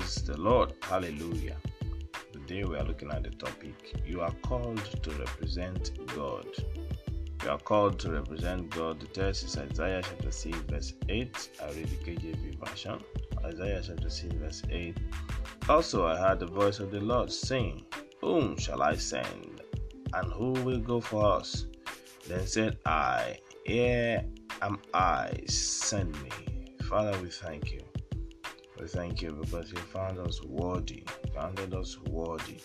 Praise the Lord. Hallelujah. Today we are looking at the topic You are called to represent God. You are called to represent God. The text is Isaiah chapter 6, verse 8. I read the KJV version. Isaiah chapter 6, verse 8. Also, I heard the voice of the Lord saying, Whom shall I send? And who will go for us? Then said I, Here am I, send me. Father, we thank you. We thank you because you found us worthy, founded us worthy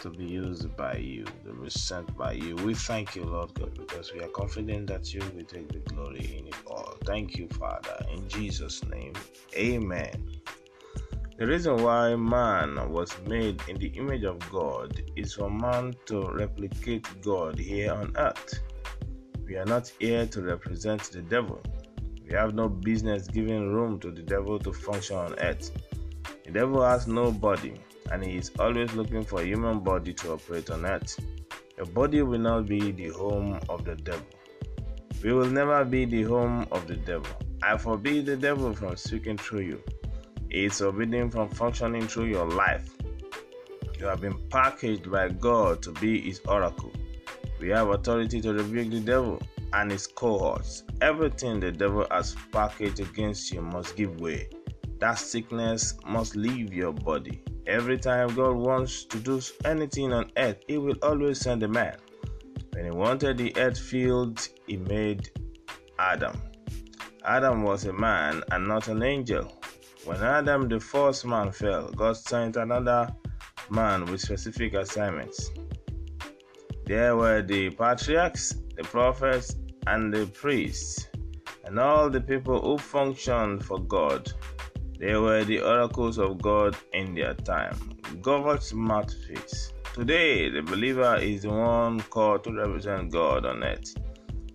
to be used by you, to be sent by you. We thank you, Lord God, because we are confident that you will take the glory in it all. Thank you, Father. In Jesus' name, amen. The reason why man was made in the image of God is for man to replicate God here on earth. We are not here to represent the devil. We have no business giving room to the devil to function on earth. The devil has no body, and he is always looking for a human body to operate on earth. Your body will not be the home of the devil. We will never be the home of the devil. I forbid the devil from speaking through you. He is forbidden from functioning through your life. You have been packaged by God to be his oracle. We have authority to rebuke the devil and his cohorts. Everything the devil has packaged against you must give way. That sickness must leave your body. Every time God wants to do anything on earth, He will always send a man. When He wanted the earth filled, He made Adam. Adam was a man and not an angel. When Adam, the first man, fell, God sent another man with specific assignments. There were the patriarchs, the prophets, and the priests, and all the people who functioned for God. They were the oracles of God in their time, God's mouthpiece. Today, the believer is the one called to represent God on earth.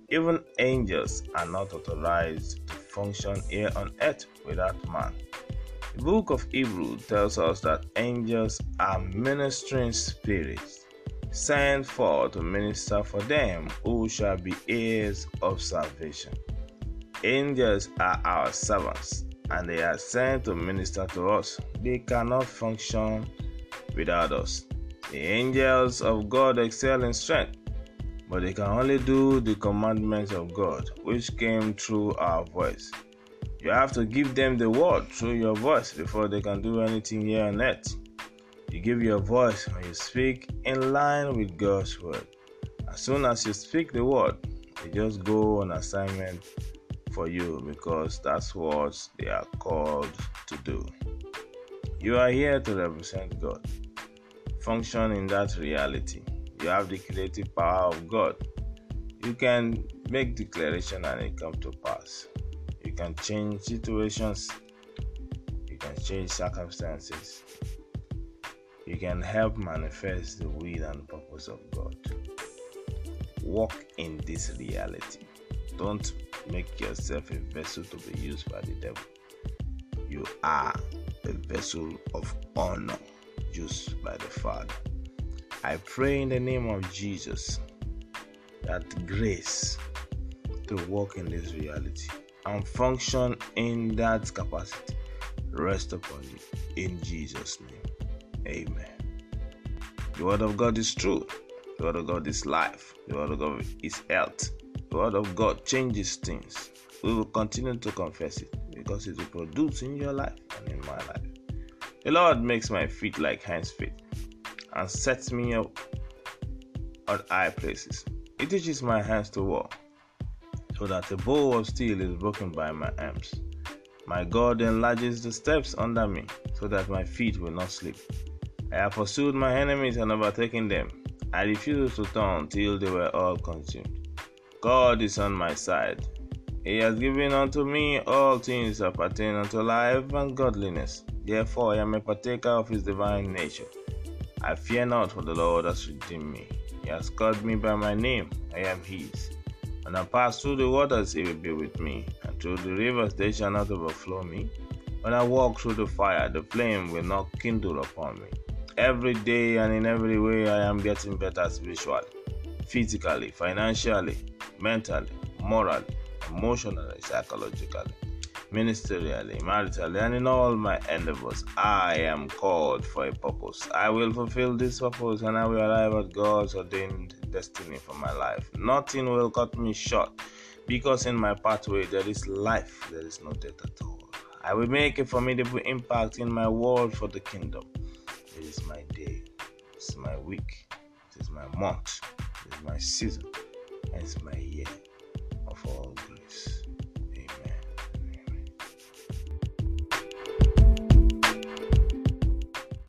Even angels are not authorized to function here on earth without man. The book of Hebrews tells us that angels are ministering spirits sent forth to minister for them who shall be heirs of salvation. Angels are our servants and they are sent to minister to us. They cannot function without us. The angels of God excel in strength, but they can only do the commandments of God, which came through our voice. You have to give them the word through your voice before they can do anything here on earth. You give your voice when you speak in line with God's word. As soon as you speak the word, they just go on assignment for you because that's what they are called to do. You are here to represent God. Function in that reality. You have the creative power of God. You can make declaration and it come to pass. You can change situations. You can change circumstances. You can help manifest the will and purpose of God. Walk in this reality. Don't make yourself a vessel to be used by the devil. You are a vessel of honor used by the Father. I pray in the name of Jesus that grace to walk in this reality and function in that capacity rest upon you in Jesus' name. Amen. The word of God is true. The word of God is life. The word of God is health. The word of God changes things. We will continue to confess it because it will produce in your life and in my life. The Lord makes my feet like hinds feet and sets me up on high places. He teaches my hands to war so that the bow of steel is broken by my arms. My God enlarges the steps under me so that my feet will not slip. I have pursued my enemies and overtaken them. I refused to turn till they were all consumed. God is on my side. He has given unto me all things that pertain unto life and godliness. Therefore, I am a partaker of his divine nature. I fear not, for the Lord has redeemed me. He has called me by my name. I am his. When I pass through the waters, he will be with me, and through the rivers, they shall not overflow me. When I walk through the fire, the flame will not kindle upon me. Every day and in every way, I am getting better spiritually, physically, financially, mentally, morally, emotionally, psychologically. ministerially, maritally, and in all my endeavors. I am called for a purpose. I will fulfill this purpose and I will arrive at God's ordained destiny for my life. Nothing will cut me short because in my pathway there is life, there is no death at all. I will make a formidable impact in my world for the kingdom. It is my day, it is my week, it is my month, it is my season, and it's my year of all grace.